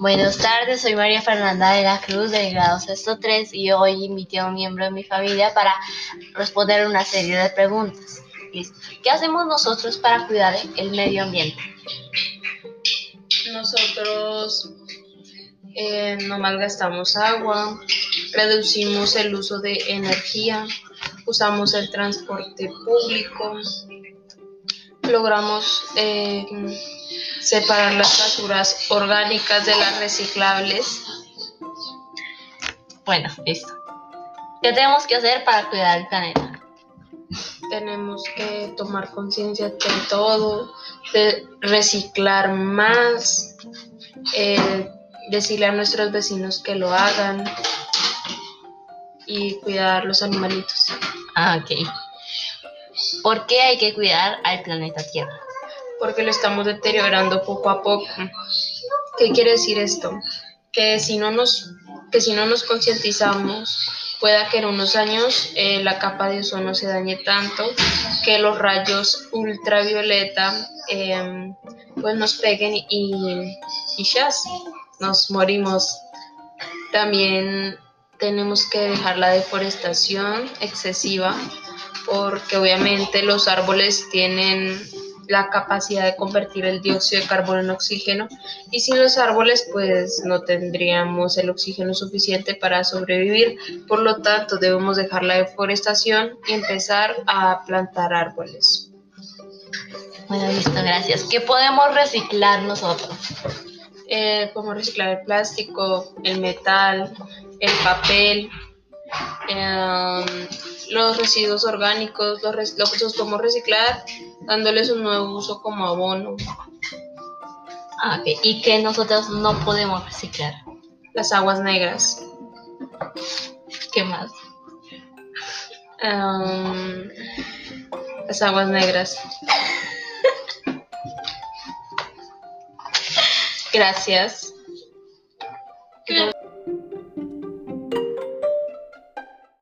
Buenas tardes, soy María Fernanda de la Cruz del grado sexto 3 y hoy invité a un miembro de mi familia para responder una serie de preguntas. ¿Qué hacemos nosotros para cuidar el medio ambiente? Nosotros eh, no malgastamos agua, reducimos el uso de energía, usamos el transporte público, logramos eh, separar las basuras orgánicas de las reciclables. Bueno, listo. ¿Qué tenemos que hacer para cuidar el planeta? Tenemos que tomar conciencia de todo, de reciclar más, eh, decirle a nuestros vecinos que lo hagan y cuidar los animalitos. Ah, ok. ¿Por qué hay que cuidar al planeta Tierra? Porque lo estamos deteriorando poco a poco. ¿Qué quiere decir esto? Que si no nos, que si no nos concientizamos, pueda que en unos años eh, la capa de ozono se dañe tanto que los rayos ultravioleta em, pues nos peguen y, y ya nos morimos. También tenemos que dejar la deforestación excesiva porque obviamente los árboles tienen la capacidad de convertir el dióxido de carbono en oxígeno y sin los árboles pues no tendríamos el oxígeno suficiente para sobrevivir. Por lo tanto debemos dejar la deforestación y empezar a plantar árboles. Bueno, listo, gracias. ¿Qué podemos reciclar nosotros? Eh, podemos reciclar el plástico, el metal, el papel, em, los residuos orgánicos, los, res los podemos reciclar dándoles un nuevo uso como abono. Ah, ¿Y qué nosotros no podemos reciclar? Las aguas negras. ¿Qué más? Em, las aguas negras. Gracias.